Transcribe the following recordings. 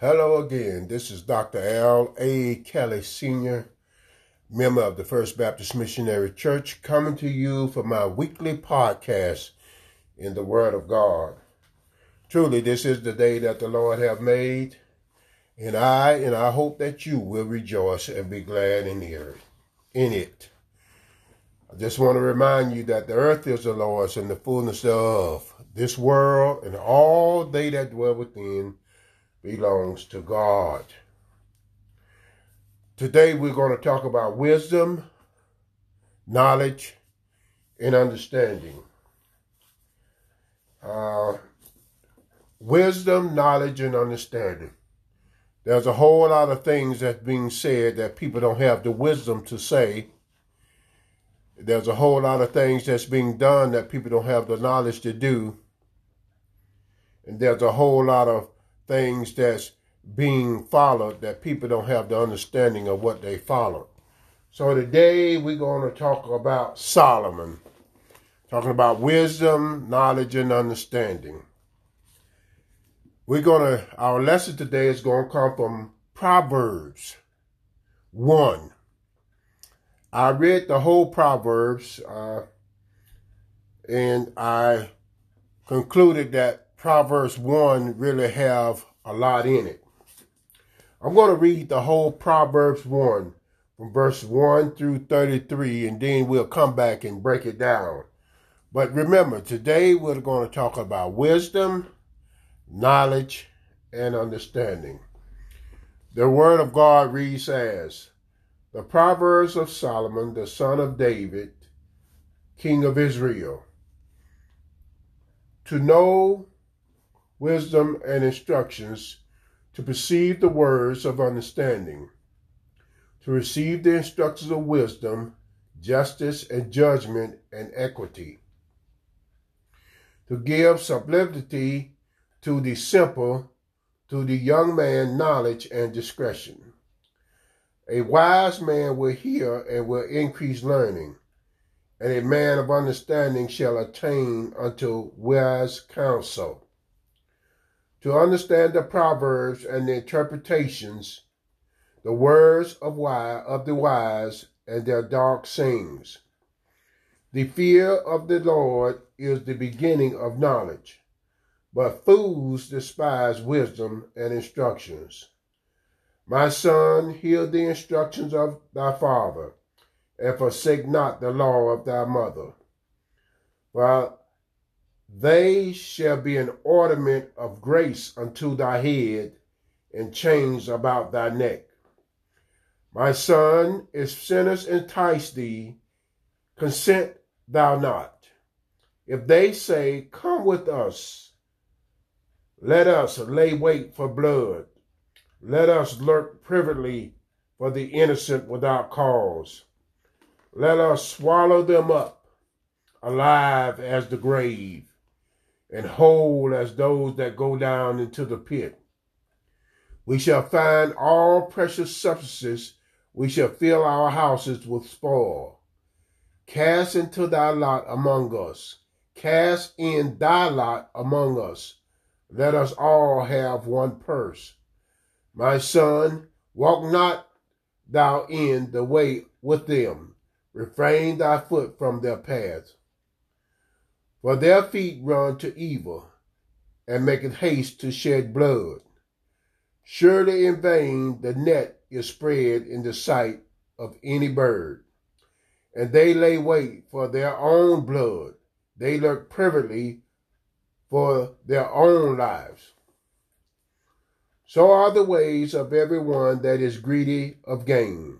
Hello again. This is Dr. Al A. Kelly Sr., member of the First Baptist Missionary Church, coming to you for my weekly podcast in the Word of God. Truly, this is the day that the Lord have made, and I and I hope that you will rejoice and be glad in it. In it. I just want to remind you that the earth is the Lord's and the fullness thereof. This world and all they that dwell within belongs to God. Today we're going to talk about wisdom, knowledge, and understanding. Uh, wisdom, knowledge, and understanding. There's a whole lot of things that's being said that people don't have the wisdom to say. There's a whole lot of things that's being done that people don't have the knowledge to do. And there's a whole lot of things that's being followed that people don't have the understanding of what they follow. So today we're going to talk about Solomon, talking about wisdom, knowledge, and understanding. We're going to, our lesson today is going to come from Proverbs 1. I read the whole Proverbs uh, and I concluded that Proverbs 1 really have a lot in it. I'm going to read the whole Proverbs 1 from verse 1 through 33, and then we'll come back and break it down. But remember, today we're going to talk about wisdom, knowledge, and understanding. The Word of God reads as The Proverbs of Solomon, the son of David, king of Israel. To know wisdom, and instructions to perceive the words of understanding, to receive the instructions of wisdom, justice, and judgment, and equity, to give sublimity to the simple, to the young man knowledge and discretion. A wise man will hear and will increase learning, and a man of understanding shall attain unto wise counsel to understand the proverbs and the interpretations, the words of wise of the wise and their dark sayings. The fear of the Lord is the beginning of knowledge, but fools despise wisdom and instructions. My son, hear the instructions of thy father, and forsake not the law of thy mother. For they shall be an ornament of grace unto thy head, and chains about thy neck. My son, if sinners entice thee, consent thou not. If they say, Come with us, let us lay wait for blood. Let us lurk privily for the innocent without cause. Let us swallow them up, alive as the grave and whole as those that go down into the pit. We shall find all precious substances. We shall fill our houses with spoil. Cast into thy lot among us. Cast in thy lot among us. Let us all have one purse. My son, walk not thou in the way with them. Refrain thy foot from their paths. For their feet run to evil, and maketh haste to shed blood. Surely in vain the net is spread in the sight of any bird, and they lay wait for their own blood. They lurk privately for their own lives. So are the ways of every one that is greedy of gain,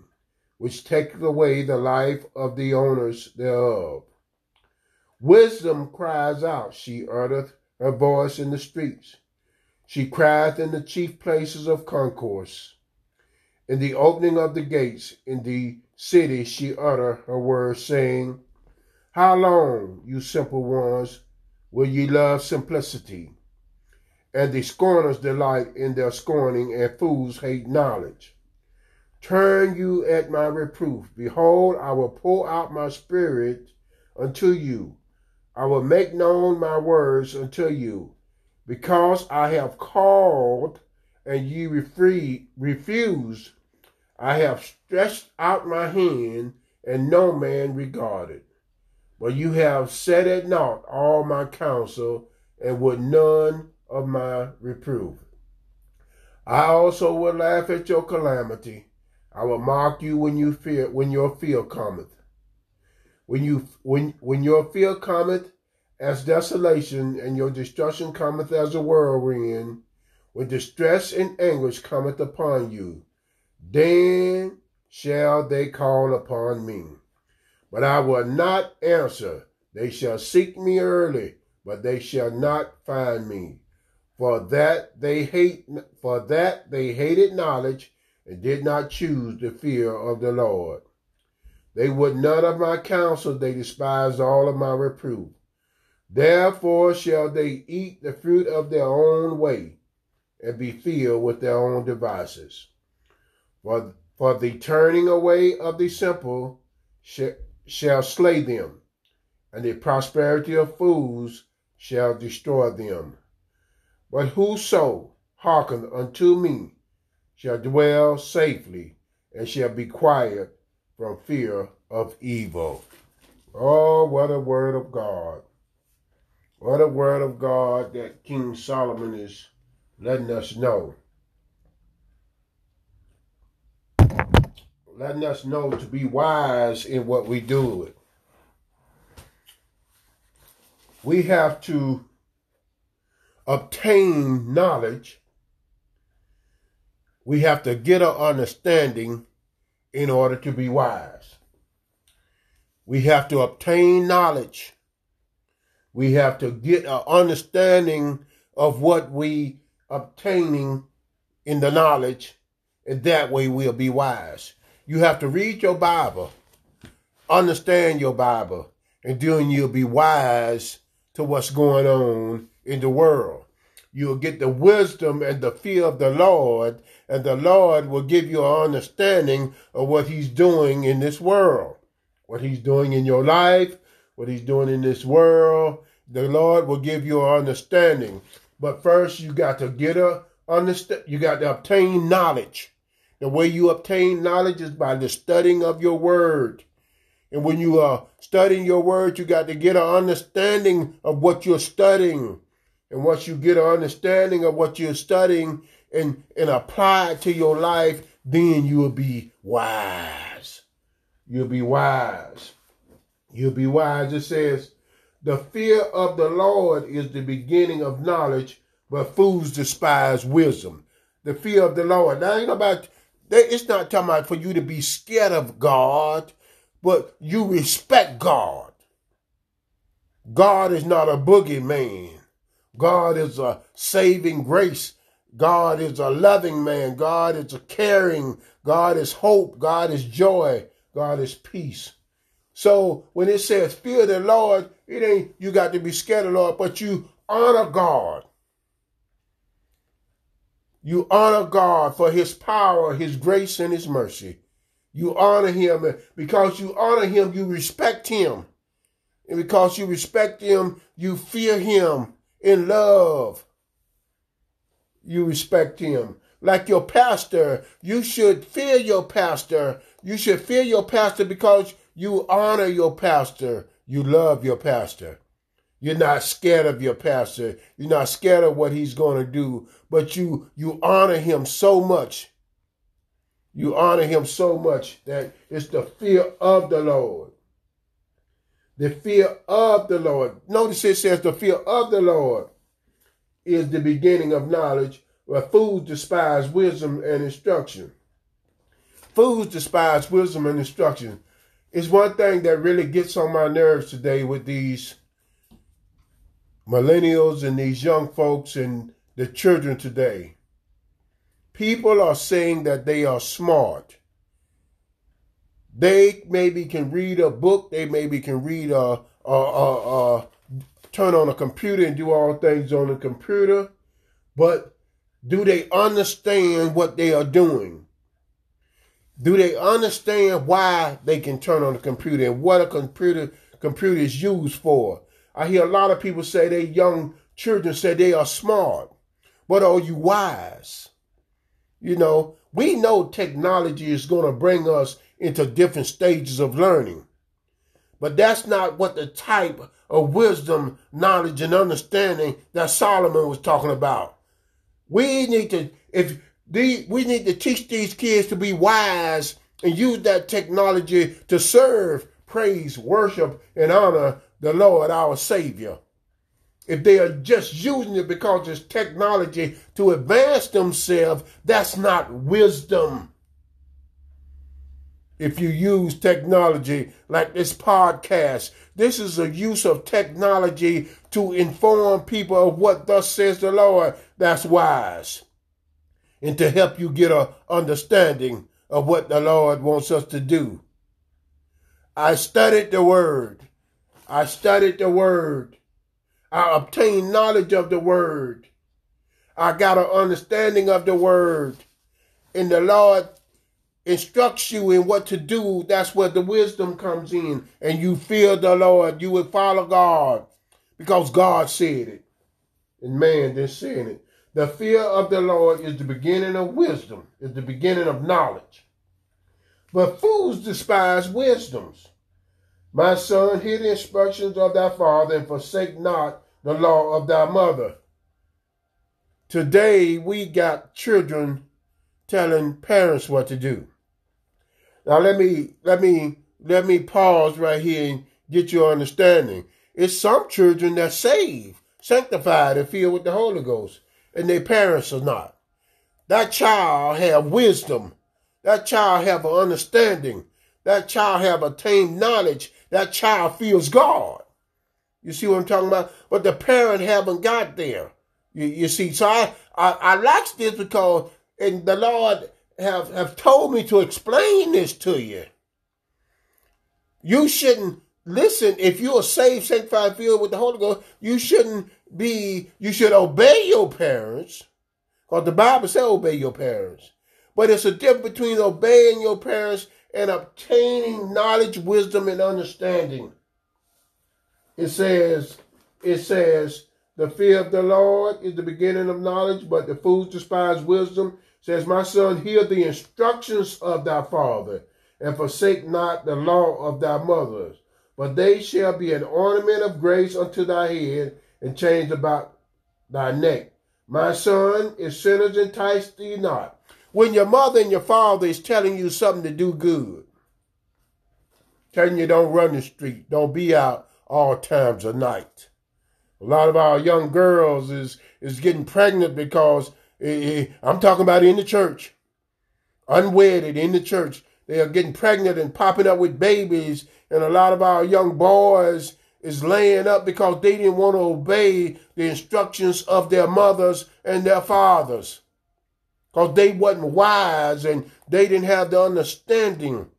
which taketh away the life of the owners thereof. Wisdom cries out, she uttereth her voice in the streets. She crieth in the chief places of concourse. In the opening of the gates in the city she utter her words, saying, How long, you simple ones, will ye love simplicity? And the scorners delight in their scorning, and fools hate knowledge. Turn you at my reproof. Behold, I will pour out my spirit unto you I will make known my words unto you, because I have called and ye refused. I have stretched out my hand, and no man regarded. But you have set at naught all my counsel, and would none of my reproof. I also will laugh at your calamity. I will mock you when you fear when your fear cometh. When you when when your fear cometh as desolation, and your destruction cometh as a whirlwind, when distress and anguish cometh upon you, then shall they call upon me. But I will not answer. They shall seek me early, but they shall not find me. For that they hate for that they hated knowledge and did not choose the fear of the Lord. They would none of my counsel, they despised all of my reproof. Therefore shall they eat the fruit of their own way and be filled with their own devices. For, for the turning away of the simple sh- shall slay them, and the prosperity of fools shall destroy them. But whoso hearken unto me shall dwell safely and shall be quiet from fear of evil. Oh, what a word of God. What a word of God that King Solomon is letting us know. Letting us know to be wise in what we do. We have to obtain knowledge. We have to get an understanding in order to be wise. We have to obtain knowledge. We have to get an understanding of what we obtaining in the knowledge, and that way we'll be wise. You have to read your Bible, understand your Bible, and then you'll be wise to what's going on in the world. You'll get the wisdom and the fear of the Lord, and the Lord will give you an understanding of what He's doing in this world, what He's doing in your life, what He's doing in this world. The Lord will give you an understanding. But first, you got to get a understand. You got to obtain knowledge. The way you obtain knowledge is by the studying of your word. And when you are studying your word, you got to get an understanding of what you're studying. And once you get an understanding of what you're studying and, and apply it to your life, then you will be wise. You'll be wise. You'll be wise. It says, the fear of the Lord is the beginning of knowledge, but fools despise wisdom. The fear of the Lord. Now, ain't about, it's not talking about for you to be scared of God, but you respect God. God is not a boogeyman. God is a saving grace. God is a loving man. God is a caring. God is hope. God is joy. God is peace. So when it says fear the Lord, it ain't you got to be scared of the Lord, but you honor God. You honor God for his power, his grace, and his mercy. You honor him. Because you honor him, you respect him. And because you respect him, you fear him in love. You respect him. Like your pastor, you should fear your pastor. You should fear your pastor because you honor your pastor. You love your pastor. You're not scared of your pastor. You're not scared of what he's going to do, but you you honor him so much. You honor him so much that it's the fear of the Lord. The fear of the Lord. Notice it says the fear of the Lord is the beginning of knowledge, but fools despise wisdom and instruction. Fools despise wisdom and instruction it's one thing that really gets on my nerves today with these millennials and these young folks and the children today. People are saying that they are smart. They maybe can read a book. They maybe can read a, a, a, a turn on a computer and do all things on the computer. But do they understand what they are doing? Do they understand why they can turn on the computer and what a computer computer is used for? I hear a lot of people say they young children say they are smart, but are you wise? You know, we know technology is going to bring us into different stages of learning. But that's not what the type of wisdom, knowledge, and understanding that Solomon was talking about. We need to, if the, we need to teach these kids to be wise and use that technology to serve, praise, worship, and honor the Lord our Savior. If they are just using it because it's technology to advance themselves, that's not wisdom. If you use technology like this podcast, this is a use of technology to inform people of what thus says the Lord. That's wise. And to help you get a understanding of what the Lord wants us to do. I studied the word. I studied the word. I obtained knowledge of the word. I got an understanding of the word. And the Lord instructs you in what to do. That's where the wisdom comes in. And you fear the Lord. You will follow God because God said it. And man didn't say it. The fear of the Lord is the beginning of wisdom, is the beginning of knowledge. But fools despise wisdoms. My son, hear the instructions of thy father and forsake not the law of thy mother. Today we got children telling parents what to do. Now let me let me let me pause right here and get your understanding. It's some children that saved, sanctified, and filled with the Holy Ghost and their parents are not. That child have wisdom. That child have an understanding. That child have attained knowledge. That child feels God. You see what I'm talking about? But the parent haven't got there. You, you see, so I, I, I like this because and the Lord have, have told me to explain this to you. You shouldn't listen, if you're saved, sanctified, filled with the Holy Ghost, you shouldn't be, you should obey your parents. Because the Bible says obey your parents. But it's a difference between obeying your parents and obtaining knowledge, wisdom, and understanding. It says, it says, the fear of the Lord is the beginning of knowledge, but the fools despise wisdom. Says, my son, hear the instructions of thy father, and forsake not the law of thy mothers but they shall be an ornament of grace unto thy head and chains about thy neck. My son, if sinners entice thee not. When your mother and your father is telling you something to do good, telling you don't run the street, don't be out all times of night. A lot of our young girls is is getting pregnant because Eh, eh, I'm talking about in the church, unwedded in the church. They are getting pregnant and popping up with babies and a lot of our young boys is laying up because they didn't want to obey the instructions of their mothers and their fathers. Because they wasn't wise and they didn't have the understanding.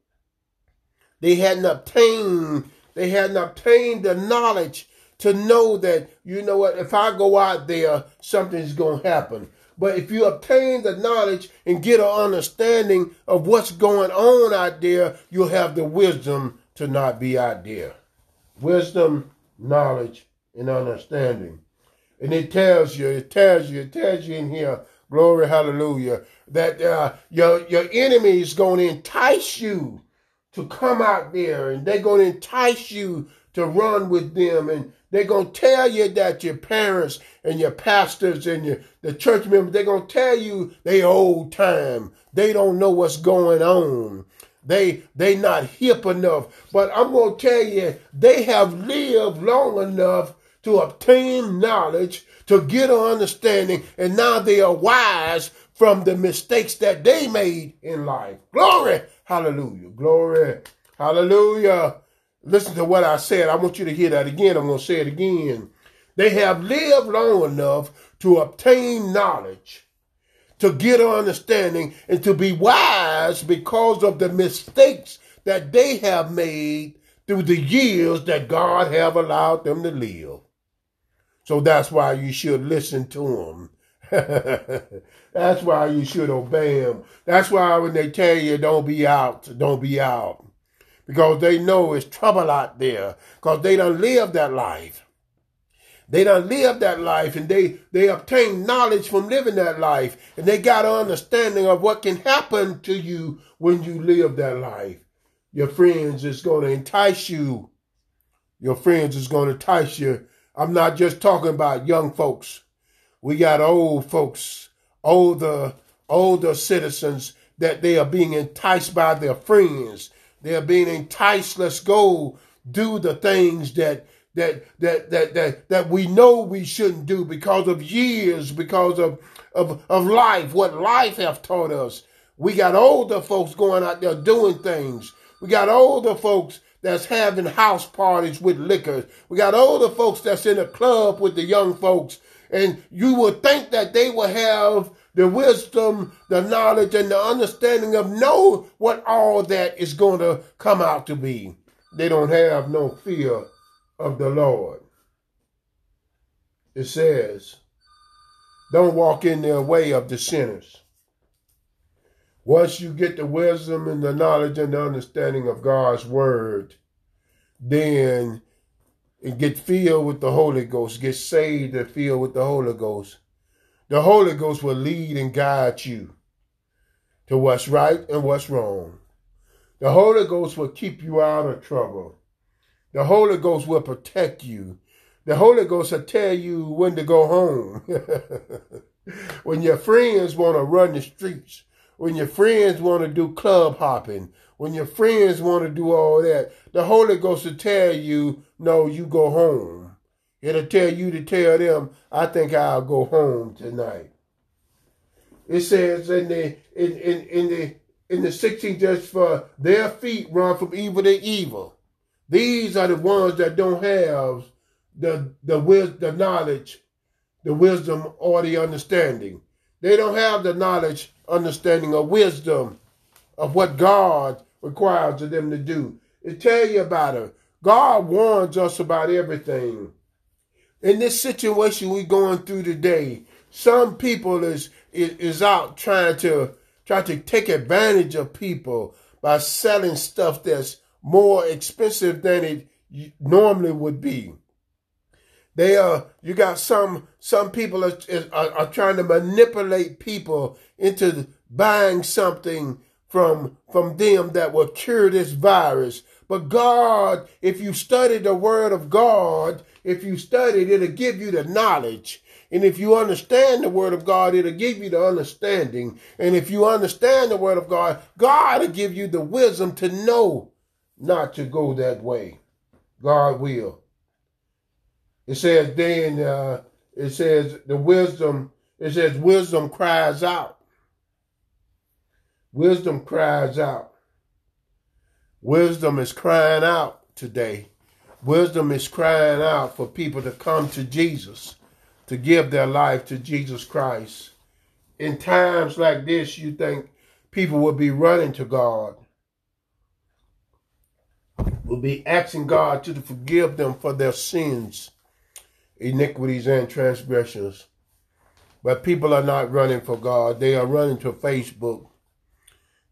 They hadn't obtained, they hadn't obtained the knowledge to know that, you know what, if I go out there, something's going to happen. But if you obtain the knowledge and get an understanding of what's going on out there, you'll have the wisdom to not be out there. Wisdom, knowledge, and understanding. And it tells you, it tells you, it tells you in here, glory, hallelujah, that uh, your, your enemy is going to entice you to come out there and they're going to entice you to run with them and they're going to tell you that your parents and your pastors and your the church members they're going to tell you they old time they don't know what's going on they they not hip enough. But I'm gonna tell you, they have lived long enough to obtain knowledge, to get an understanding, and now they are wise from the mistakes that they made in life. Glory, hallelujah, glory, hallelujah. Listen to what I said. I want you to hear that again. I'm gonna say it again. They have lived long enough to obtain knowledge to get understanding and to be wise because of the mistakes that they have made through the years that God have allowed them to live. So that's why you should listen to them. that's why you should obey them. That's why when they tell you don't be out, don't be out. Because they know it's trouble out there. Because they don't live that life. They don't live that life and they, they obtain knowledge from living that life. And they got an understanding of what can happen to you when you live that life. Your friends is going to entice you. Your friends is going to entice you. I'm not just talking about young folks. We got old folks, older, older citizens that they are being enticed by their friends. They are being enticed. Let's go do the things that that that that that that we know we shouldn't do because of years, because of of of life, what life have taught us. We got older folks going out there doing things. We got older folks that's having house parties with liquor. We got older folks that's in a club with the young folks. And you would think that they will have the wisdom, the knowledge, and the understanding of know what all that is going to come out to be. They don't have no fear of the Lord. It says, don't walk in their way of the sinners. Once you get the wisdom and the knowledge and the understanding of God's word, then and get filled with the Holy Ghost, get saved and filled with the Holy Ghost. The Holy Ghost will lead and guide you to what's right and what's wrong. The Holy Ghost will keep you out of trouble. The Holy Ghost will protect you. The Holy Ghost will tell you when to go home. when your friends want to run the streets, when your friends want to do club hopping, when your friends want to do all that, the Holy Ghost will tell you, no, you go home. It'll tell you to tell them, I think I'll go home tonight. It says in the in, in, in the in the 16th just for their feet run from evil to evil. These are the ones that don't have the the wisdom, the knowledge, the wisdom or the understanding. They don't have the knowledge, understanding, or wisdom of what God requires of them to do. It tell you about it. God warns us about everything. In this situation we're going through today, some people is, is is out trying to try to take advantage of people by selling stuff that's more expensive than it normally would be. They are you got some some people are, are, are trying to manipulate people into buying something from from them that will cure this virus. But God, if you study the word of God, if you study it, it'll give you the knowledge. And if you understand the word of God, it'll give you the understanding. And if you understand the word of God, God will give you the wisdom to know not to go that way. God will. It says then, uh, it says the wisdom, it says wisdom cries out. Wisdom cries out. Wisdom is crying out today. Wisdom is crying out for people to come to Jesus, to give their life to Jesus Christ. In times like this, you think people will be running to God will be asking God to forgive them for their sins, iniquities, and transgressions. But people are not running for God. They are running to Facebook.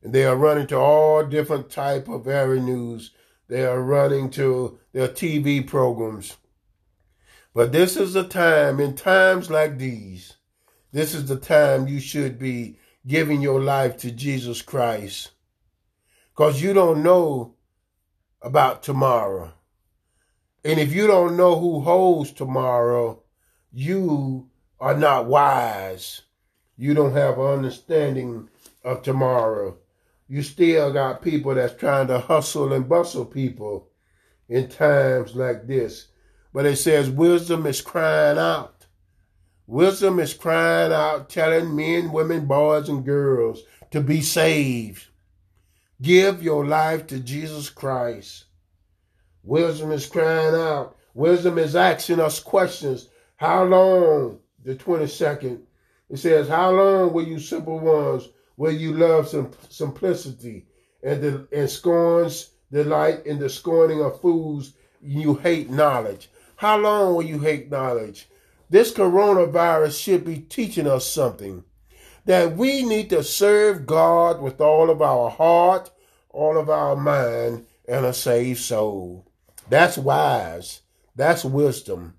And they are running to all different type of avenues. They are running to their TV programs. But this is the time, in times like these, this is the time you should be giving your life to Jesus Christ. Because you don't know about tomorrow. And if you don't know who holds tomorrow, you are not wise. You don't have understanding of tomorrow. You still got people that's trying to hustle and bustle people in times like this. But it says wisdom is crying out. Wisdom is crying out, telling men, women, boys, and girls to be saved. Give your life to Jesus Christ. Wisdom is crying out. Wisdom is asking us questions. How long? The 22nd. It says, How long will you simple ones, will you love some simplicity and, the, and scorns delight in the scorning of fools? You hate knowledge. How long will you hate knowledge? This coronavirus should be teaching us something that we need to serve God with all of our heart, all of our mind, and a saved soul. That's wise. That's wisdom.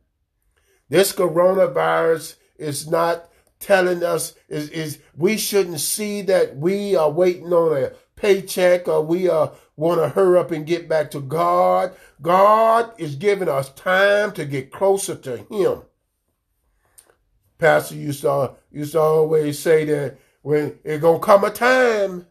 This coronavirus is not telling us is is we shouldn't see that we are waiting on a paycheck or we uh, are want to hurry up and get back to God. God is giving us time to get closer to Him. Pastor used to used to always say that when it gonna come a time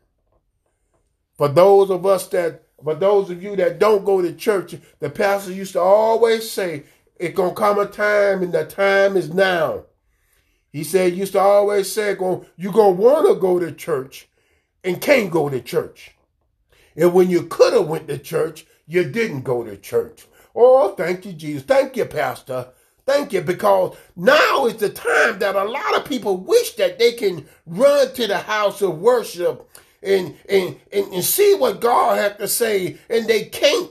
for those of us that for those of you that don't go to church, the pastor used to always say, it's gonna come a time and the time is now. He said, used to always say, you're gonna wanna go to church and can't go to church. And when you could have went to church, you didn't go to church. Oh, thank you, Jesus. Thank you, Pastor. Thank you, because now is the time that a lot of people wish that they can run to the house of worship and, and, and, and see what God had to say, and they can't.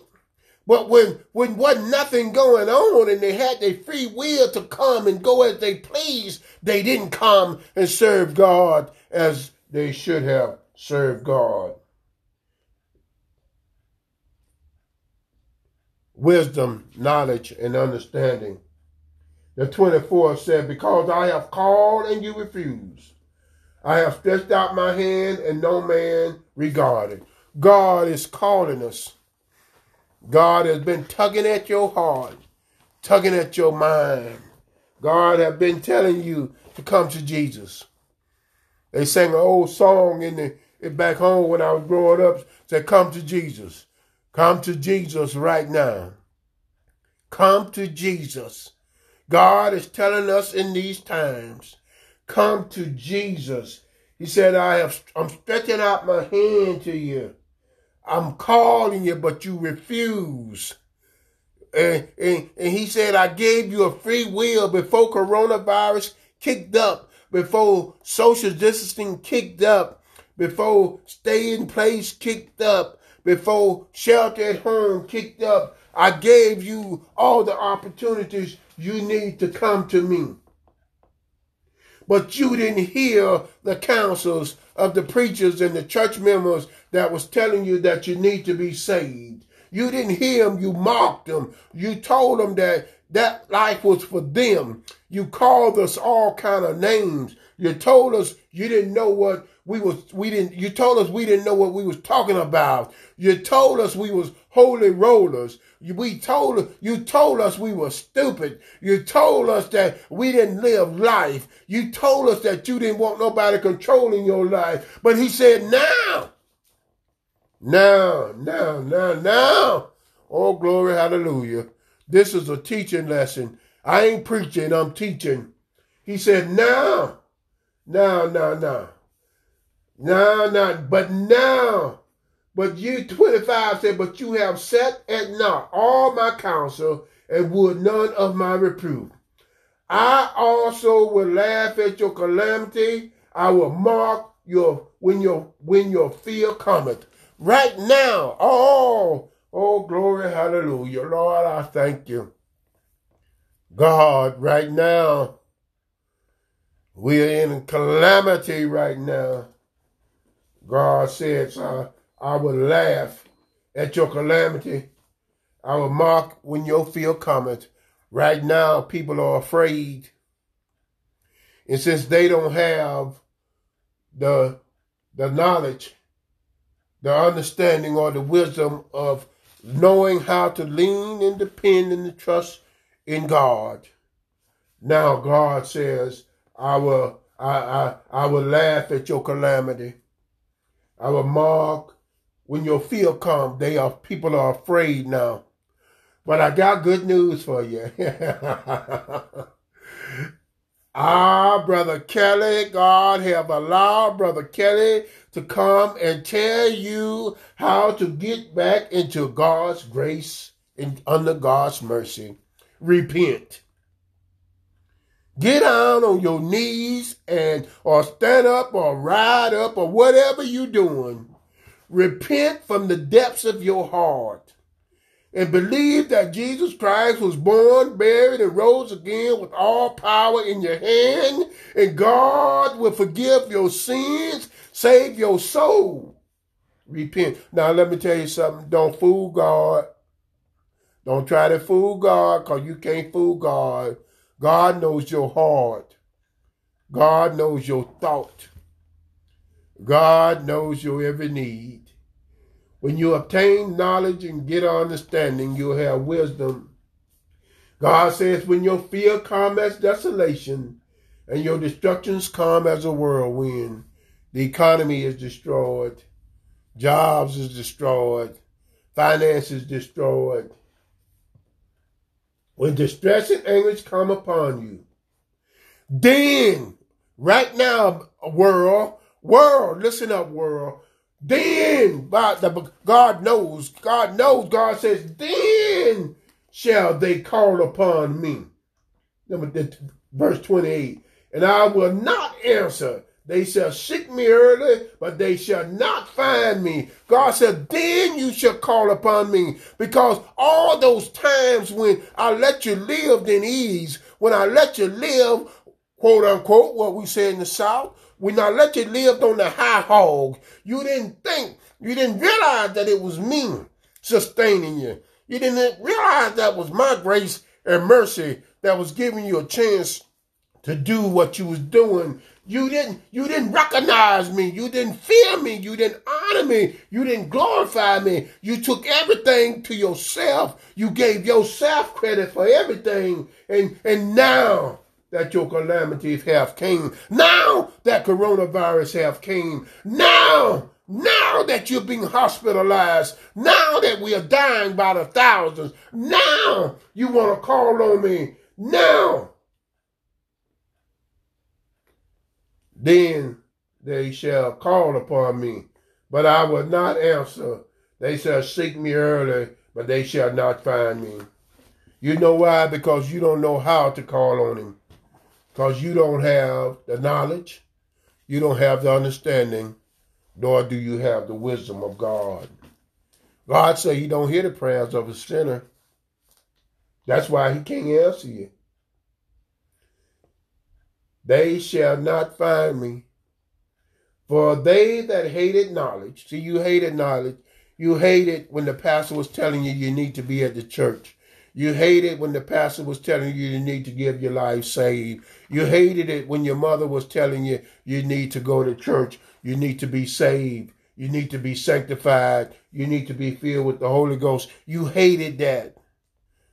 But when when wasn't nothing going on and they had their free will to come and go as they please, they didn't come and serve God as they should have served God. Wisdom, knowledge, and understanding. The 24 said, Because I have called and you refused. I have stretched out my hand and no man regarded. God is calling us. God has been tugging at your heart, tugging at your mind. God has been telling you to come to Jesus. They sang an old song in the back home when I was growing up, said, Come to Jesus. Come to Jesus right now. Come to Jesus. God is telling us in these times come to Jesus. He said, I have, I'm stretching out my hand to you. I'm calling you, but you refuse. And, and, and he said, I gave you a free will before coronavirus kicked up, before social distancing kicked up, before stay in place kicked up, before shelter at home kicked up. I gave you all the opportunities you need to come to me but you didn't hear the counsels of the preachers and the church members that was telling you that you need to be saved. You didn't hear them, you mocked them. You told them that that life was for them. You called us all kind of names. You told us you didn't know what we was we didn't you told us we didn't know what we was talking about. You told us we was holy rollers. We told you told us we were stupid. You told us that we didn't live life. You told us that you didn't want nobody controlling your life. But he said, now, now, now, now, now. Oh, glory, hallelujah. This is a teaching lesson. I ain't preaching, I'm teaching. He said, now, now, now, now. Now, now, but now but you, 25 said, But you have set at naught all my counsel and would none of my reproof. I also will laugh at your calamity. I will mark your when your when your fear cometh. Right now, oh, oh glory, hallelujah. Lord, I thank you. God, right now, we're in calamity right now. God says, uh, I will laugh at your calamity. I will mock when your fear cometh. Right now, people are afraid. And since they don't have the, the knowledge, the understanding or the wisdom of knowing how to lean and depend and trust in God. Now God says, I will I, I, I will laugh at your calamity. I will mock when your fear comes, they are people are afraid now. But I got good news for you. ah, Brother Kelly, God have allowed Brother Kelly to come and tell you how to get back into God's grace and under God's mercy. Repent. Get down on your knees and or stand up or ride up or whatever you're doing Repent from the depths of your heart and believe that Jesus Christ was born, buried, and rose again with all power in your hand, and God will forgive your sins, save your soul. Repent. Now, let me tell you something. Don't fool God. Don't try to fool God because you can't fool God. God knows your heart. God knows your thought. God knows your every need. When you obtain knowledge and get understanding, you'll have wisdom. God says, when your fear come as desolation and your destructions come as a whirlwind, the economy is destroyed, jobs is destroyed, finances destroyed. When distress and anguish come upon you, then, right now, world, world, listen up, world. Then, by the, God knows, God knows, God says, then shall they call upon me. Number verse 28. And I will not answer. They shall seek me early, but they shall not find me. God said, then you shall call upon me. Because all those times when I let you live in ease, when I let you live, quote unquote, what we say in the South, when I let you live on the high hog, you didn't think, you didn't realize that it was me sustaining you. You didn't realize that was my grace and mercy that was giving you a chance to do what you was doing you didn't you didn't recognize me. You didn't fear me. You didn't honor me. You didn't glorify me. You took everything to yourself. You gave yourself credit for everything. And and now that your calamities have came, now that coronavirus have came, now now that you're being hospitalized, now that we are dying by the thousands, now you want to call on me. Now Then they shall call upon me, but I will not answer. They shall seek me early, but they shall not find me. You know why? Because you don't know how to call on him. Because you don't have the knowledge, you don't have the understanding, nor do you have the wisdom of God. God say he don't hear the prayers of a sinner. That's why he can't answer you. They shall not find me. For they that hated knowledge, see, you hated knowledge. You hated when the pastor was telling you you need to be at the church. You hated when the pastor was telling you you need to give your life saved. You hated it when your mother was telling you you need to go to church. You need to be saved. You need to be sanctified. You need to be filled with the Holy Ghost. You hated that.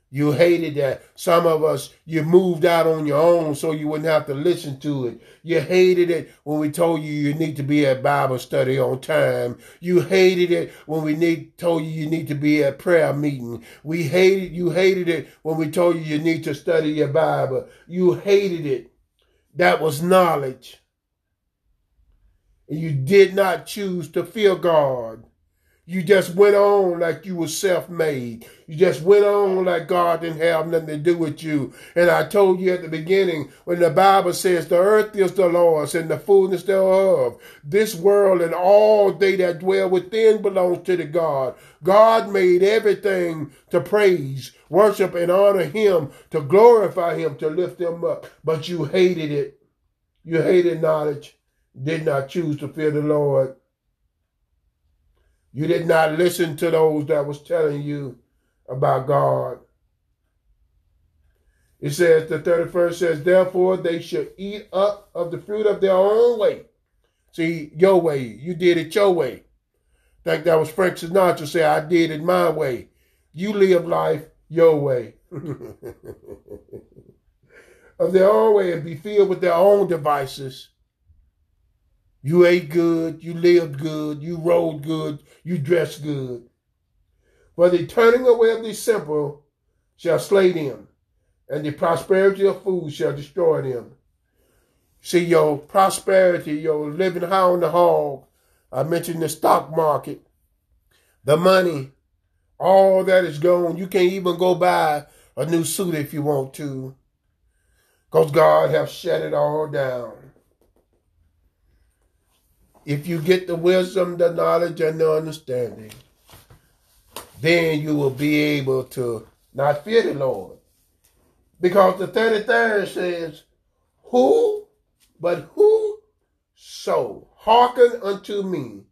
You hated that. Some of us, you moved out on your own so you wouldn't have to listen to it. You hated it when we told you you need to be at Bible study on time. You hated it when we need, told you you need to be at prayer meeting. We hated, you hated it when we told you you need to study your Bible. You hated it. That was knowledge. And you did not choose to fear God. You just went on like you were self-made. You just went on like God didn't have nothing to do with you. And I told you at the beginning, when the Bible says the earth is the Lord's and the fullness thereof, this world and all they that dwell within belongs to the God. God made everything to praise, worship, and honor him, to glorify him, to lift him up. But you hated it. You hated knowledge, did not choose to fear the Lord. You did not listen to those that was telling you about God. It says, the 31st says, therefore they should eat up of the fruit of their own way. See, your way. You did it your way. Think that was Frank Sinatra say, I did it my way. You live life your way. of their own way and be filled with their own devices you ate good, you lived good, you rode good, you dressed good. For the turning away of the simple shall slay them, and the prosperity of fools shall destroy them. See, your prosperity, your living high on the hog, I mentioned the stock market, the money, all that is gone. You can't even go buy a new suit if you want to, because God has shut it all down. If you get the wisdom, the knowledge, and the understanding, then you will be able to not fear the Lord. Because the 33rd says, Who, but who so hearken unto me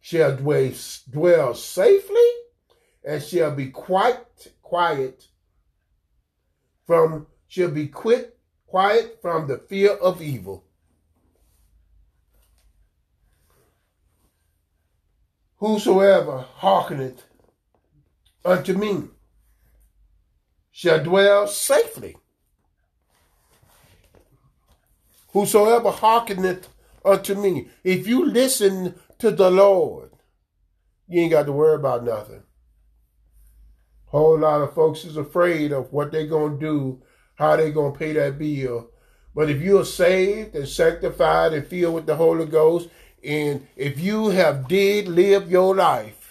shall dwell, dwell safely and shall be quite quiet from should be quit, quiet from the fear of evil. Whosoever hearkeneth unto me shall dwell safely. Whosoever hearkeneth unto me. If you listen to the Lord, you ain't got to worry about nothing. A whole lot of folks is afraid of what they're gonna do, how they're gonna pay that bill. But if you are saved and sanctified and filled with the Holy Ghost, and if you have did live your life,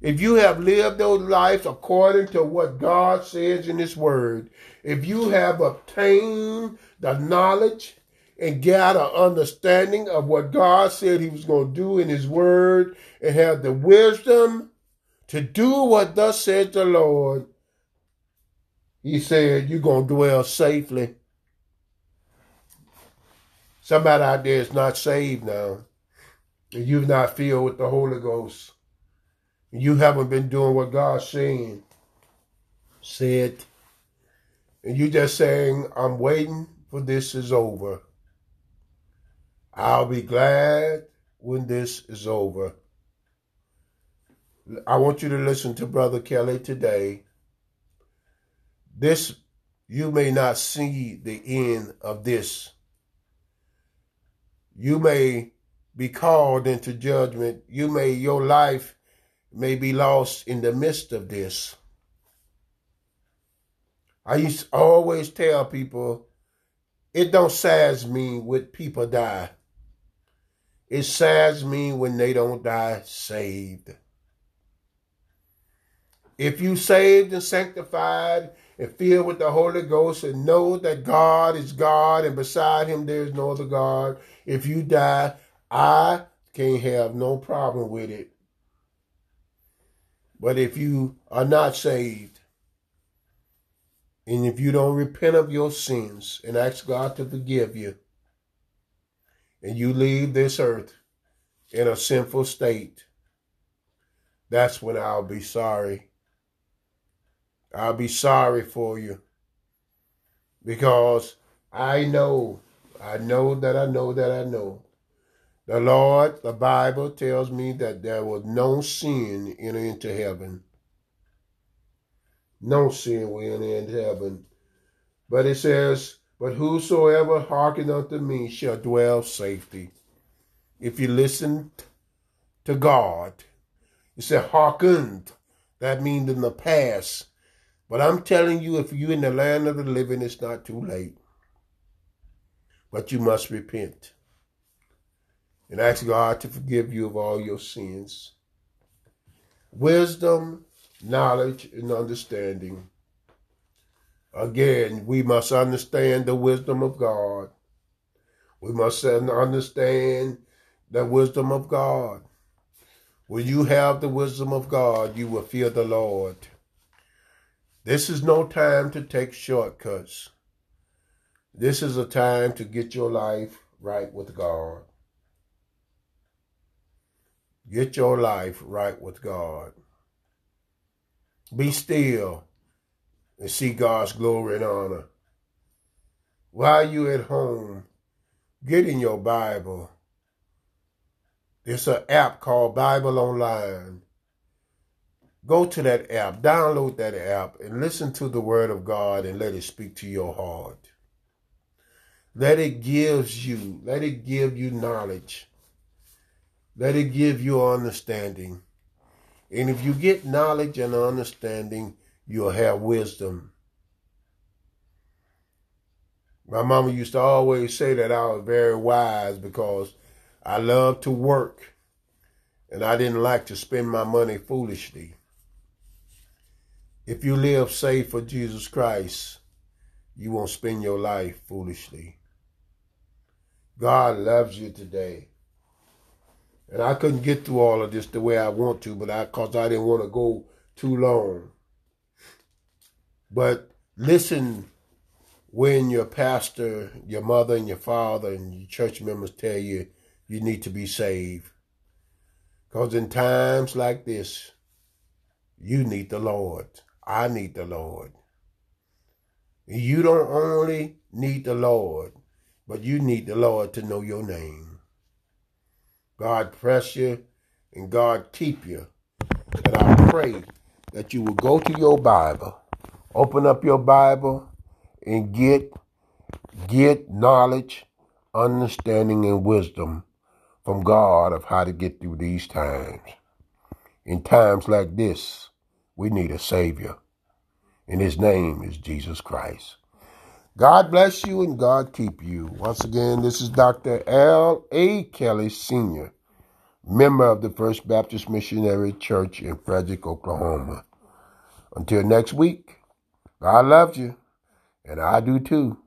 if you have lived those lives according to what God says in His Word, if you have obtained the knowledge and got an understanding of what God said He was going to do in His Word and have the wisdom to do what thus said the Lord, He said, You're going to dwell safely. Somebody out there is not saved now, and you've not filled with the Holy Ghost. And you haven't been doing what God's saying, said, and you just saying, I'm waiting for this is over. I'll be glad when this is over. I want you to listen to Brother Kelly today. This, you may not see the end of this. You may be called into judgment. You may, your life may be lost in the midst of this. I used to always tell people, it don't sads me when people die. It saddens me when they don't die saved. If you saved and sanctified and filled with the Holy Ghost and know that God is God and beside him there is no other God, if you die, I can't have no problem with it. But if you are not saved, and if you don't repent of your sins and ask God to forgive you, and you leave this earth in a sinful state, that's when I'll be sorry. I'll be sorry for you. Because I know, I know that I know that I know. The Lord, the Bible tells me that there was no sin enter into heaven. No sin will enter into heaven. But it says, but whosoever hearken unto me shall dwell safety. If you listen to God, you say hearkened. That means in the past. But I'm telling you, if you're in the land of the living, it's not too late. But you must repent and ask God to forgive you of all your sins. Wisdom, knowledge, and understanding Again, we must understand the wisdom of God. We must understand the wisdom of God. When you have the wisdom of God, you will fear the Lord. This is no time to take shortcuts. This is a time to get your life right with God. Get your life right with God. Be still and see God's glory and honor. While you're at home, get in your Bible. There's an app called Bible Online. Go to that app, download that app, and listen to the Word of God and let it speak to your heart. Let it gives you, let it give you knowledge. Let it give you understanding. And if you get knowledge and understanding, you'll have wisdom. My mama used to always say that I was very wise because I loved to work and I didn't like to spend my money foolishly. If you live safe for Jesus Christ, you won't spend your life foolishly. God loves you today. And I couldn't get through all of this the way I want to, but I cause I didn't want to go too long. But listen when your pastor, your mother, and your father, and your church members tell you you need to be saved. Because in times like this, you need the Lord. I need the Lord. You don't only need the Lord, but you need the Lord to know your name. God bless you and God keep you. And I pray that you will go to your Bible, open up your Bible, and get get knowledge, understanding, and wisdom from God of how to get through these times. In times like this, we need a Savior, and His name is Jesus Christ. God bless you and God keep you. Once again, this is Dr. L. A. Kelly Sr., member of the First Baptist Missionary Church in Frederick, Oklahoma. Until next week, God loves you, and I do too.